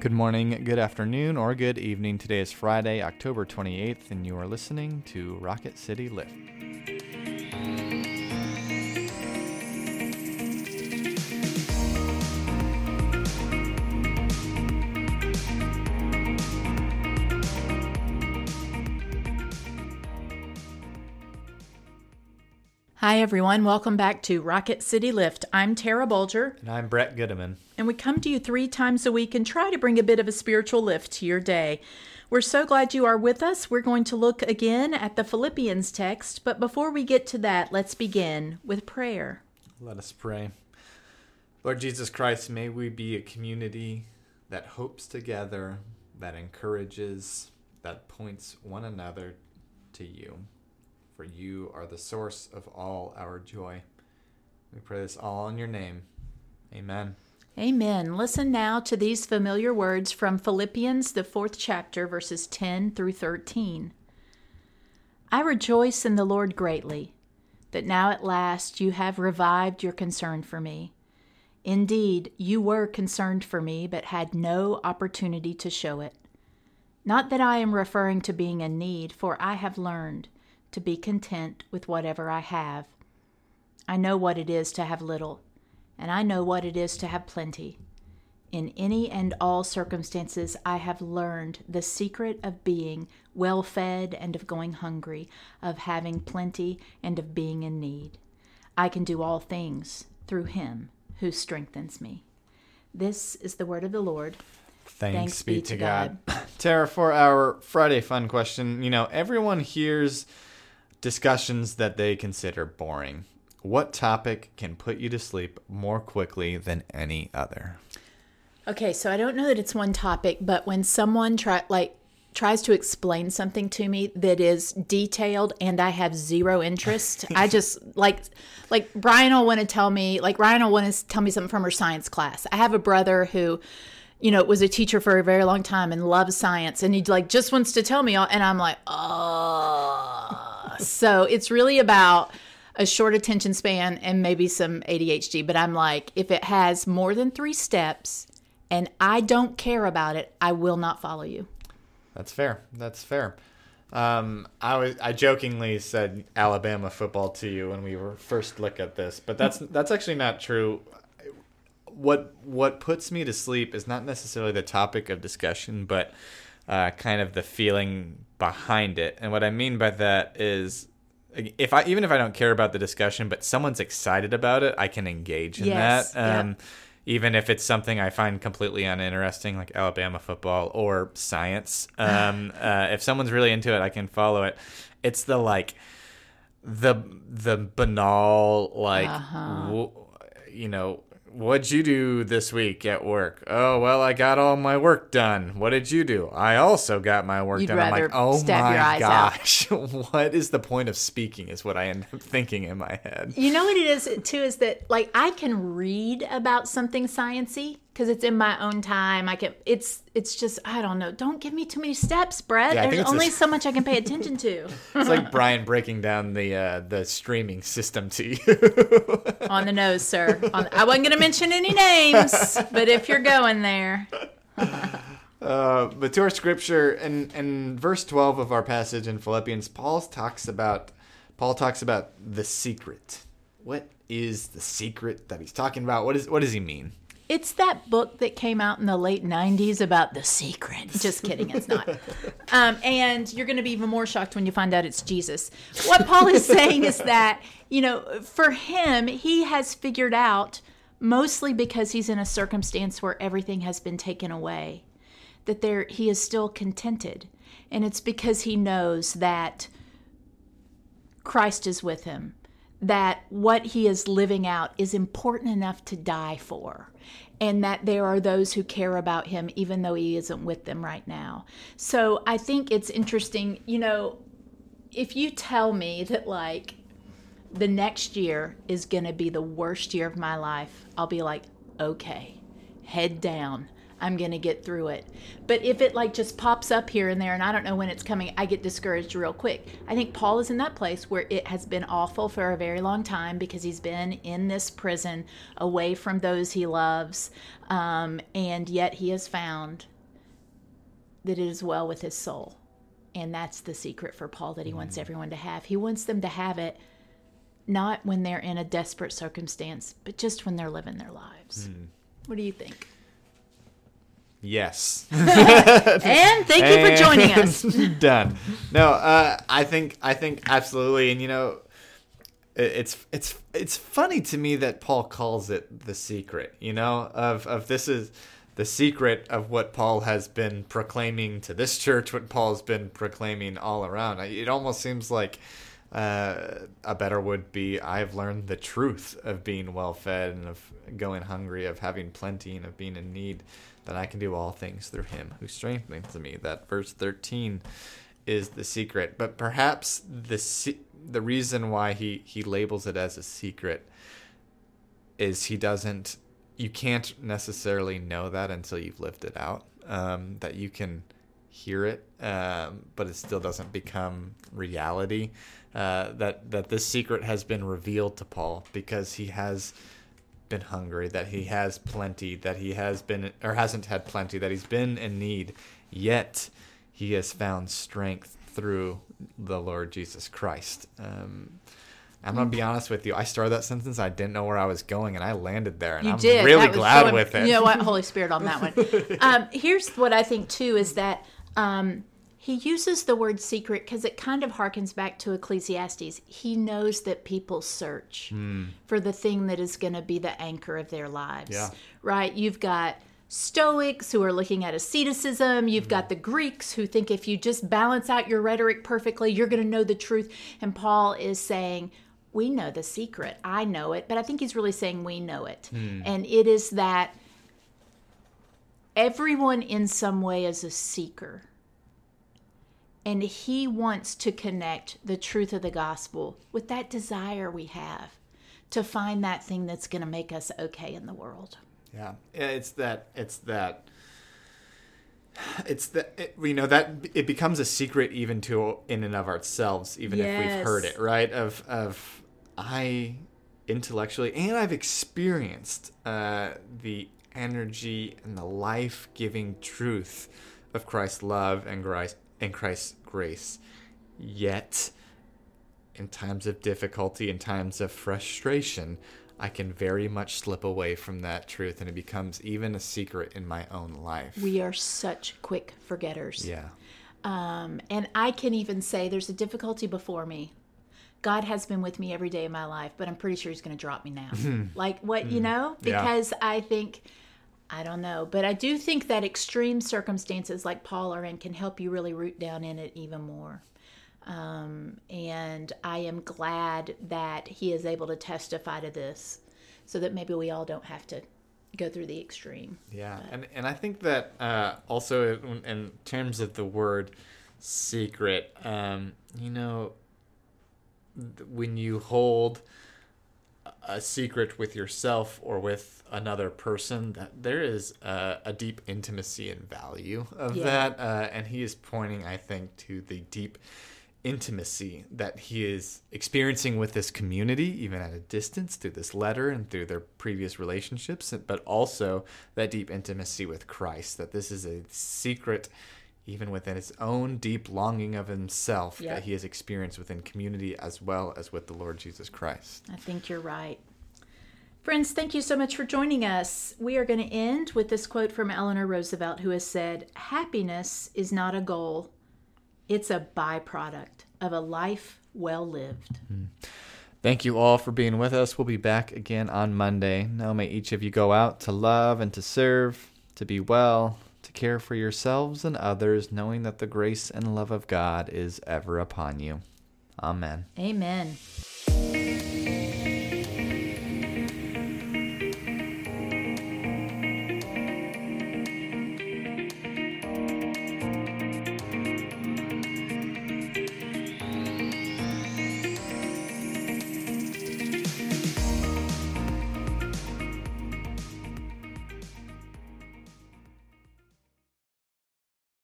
Good morning, good afternoon, or good evening. Today is Friday, October 28th, and you are listening to Rocket City Lift. Hi, everyone. Welcome back to Rocket City Lift. I'm Tara Bulger, And I'm Brett Goodeman. and we come to you three times a week and try to bring a bit of a spiritual lift to your day. We're so glad you are with us. We're going to look again at the Philippians text, but before we get to that, let's begin with prayer. Let us pray. Lord Jesus Christ, may we be a community that hopes together, that encourages, that points one another to you. For you are the source of all our joy. We pray this all in your name. Amen. Amen. Listen now to these familiar words from Philippians, the fourth chapter, verses 10 through 13. I rejoice in the Lord greatly that now at last you have revived your concern for me. Indeed, you were concerned for me, but had no opportunity to show it. Not that I am referring to being in need, for I have learned to be content with whatever I have. I know what it is to have little and I know what it is to have plenty. In any and all circumstances, I have learned the secret of being well fed and of going hungry, of having plenty and of being in need. I can do all things through Him who strengthens me. This is the word of the Lord. Thanks, be, to God. Tara, for our Friday fun question, you know, everyone hears discussions that they consider boring. What topic can put you to sleep more quickly than any other? Okay, so I don't know that it's one topic, but when someone try like tries to explain something to me that is detailed and I have zero interest, I just like like Brian will want to tell me like Ryan will want to tell me something from her science class. I have a brother who you know was a teacher for a very long time and loves science and he like just wants to tell me all and I'm like, "Oh." So it's really about a short attention span and maybe some ADHD, but I'm like if it has more than 3 steps and I don't care about it, I will not follow you. That's fair. That's fair. Um, I was I jokingly said Alabama football to you when we were first look at this, but that's that's actually not true. What what puts me to sleep is not necessarily the topic of discussion, but uh, kind of the feeling behind it. And what I mean by that is if I even if I don't care about the discussion, but someone's excited about it, I can engage in Yes, that. Um, Even if it's something I find completely uninteresting, like Alabama football or science. Um, uh, if someone's really into it, I can follow it. It's the like the the banal like Uh-huh. w- you know what'd you do this week at work? Oh well i got all my work done. What did you do? I also got my work You'd done. I'm like oh my gosh. What is the point of speaking is what i end up thinking in my head. You know what it is too is that like I can read about something sciency because it's in my own time. I can it's it's just I don't know. Don't give me too many steps, Brett. Yeah, There's only a- so much I can pay attention to it's like brian breaking down the uh the streaming system to you on the nose, sir. On, I wasn't going to mention any names, but if you're going there, Uh, but to our scripture and in verse 12 of our passage in philippians paul talks about paul talks about the secret what is the secret that he's talking about what is what does he mean It's that book that came out in the late 90s about the secret. Just kidding, it's not. Um, and you're going to be even more shocked when you find out it's Jesus. What Paul is saying is that, you know, for him, he has figured out, mostly because he's in a circumstance where everything has been taken away, that there he is still contented. And it's because he knows that Christ is with him, that what he is living out is important enough to die for, and that there are those who care about him even though he isn't with them right now. So I think it's interesting, you know, if you tell me that, like, the next year is going to be the worst year of my life, I'll be like, okay, head down. I'm going to get through it. But if it like just pops up here and there and I don't know when it's coming, I get discouraged real quick. I think Paul is in that place where it has been awful for a very long time because he's been in this prison away from those he loves. Um, and yet he has found that it is well with his soul. And that's the secret for Paul that he wants everyone to have. He wants them to have it not when they're in a desperate circumstance, but just when they're living their lives. What do you think? Yes. And thank you for joining us. Done. No, uh, I think I think absolutely, and you know, it- it's it's it's funny to me that Paul calls it the secret. You know, of of this is the secret of what Paul has been proclaiming to this church, what Paul's been proclaiming all around. It almost seems like uh, a better would be I've learned the truth of being well fed and of going hungry, of having plenty and of being in need, that I can do all things through him who strengthens me. That verse 13 is the secret. But perhaps the se- the reason why he, he labels it as a secret is he doesn't you can't necessarily know that until you've lived it out. Um, that you can hear it, um, but it still doesn't become reality. Uh, that that this secret has been revealed to Paul because he has been hungry, that he has plenty, that he has been or hasn't had plenty, that he's been in need, yet he has found strength through the Lord Jesus Christ. Um, I'm gonna be honest with you. I started that sentence. I didn't know where I was going, and I landed there, and You I'm did. really glad so- with it. You know what? Holy Spirit on that one. um, here's what I think too is that um, he uses the word secret because it kind of harkens back to Ecclesiastes. He knows that people search Hmm. for the thing that is going to be the anchor of their lives. Yeah. Right? You've got Stoics who are looking at asceticism. You've Hmm. got the Greeks who think if you just balance out your rhetoric perfectly, you're going to know the truth. And Paul is saying, we know the secret. I know it, but I think he's really saying we know it. And it is that everyone in some way is a seeker. And he wants to connect the truth of the gospel with that desire we have to find that thing that's going to make us okay in the world. Yeah, it's that. It's that. It's that it, you know that it becomes a secret even to in and of ourselves, even if we've heard it, right? Of of I intellectually and I've experienced uh, the energy and the life giving truth of Christ's love and Christ and Christ's grace. Yet, in times of difficulty, in times of frustration, I can very much slip away from that truth and it becomes even a secret in my own life. We are such quick forgetters. yeah. Um, and I can even say there's a difficulty before me. God has been with me every day of my life, but I'm pretty sure He's going to drop me now. like what, you know? Yeah. Because I think, I don't know, but I do think that extreme circumstances like Paul are in can help you really root down in it even more. Um, and I am glad that he is able to testify to this so that maybe we all don't have to go through the extreme. Yeah, and and I think that uh, also in, in terms of the word secret, um, you know, th- when you hold a secret with yourself or with another person, that there is a, a deep intimacy and value of Yeah. that, uh, and he is pointing, I think, to the deep intimacy that he is experiencing with this community, even at a distance, through this letter and through their previous relationships, but also that deep intimacy with Christ, that this is a secret, even within his own deep longing of himself, Yeah. that he has experienced within community as well as with the Lord Jesus Christ. I think you're right. Friends, thank you so much for joining us. We are going to end with this quote from Eleanor Roosevelt, who has said, Happiness is not a goal, it's a byproduct of a life well lived. Hmm. Thank you all for being with us. We'll be back again on Monday. Now may each of you go out to love and to serve, to be well, to care for yourselves and others, knowing that the grace and love of God is ever upon you. Amen. Amen.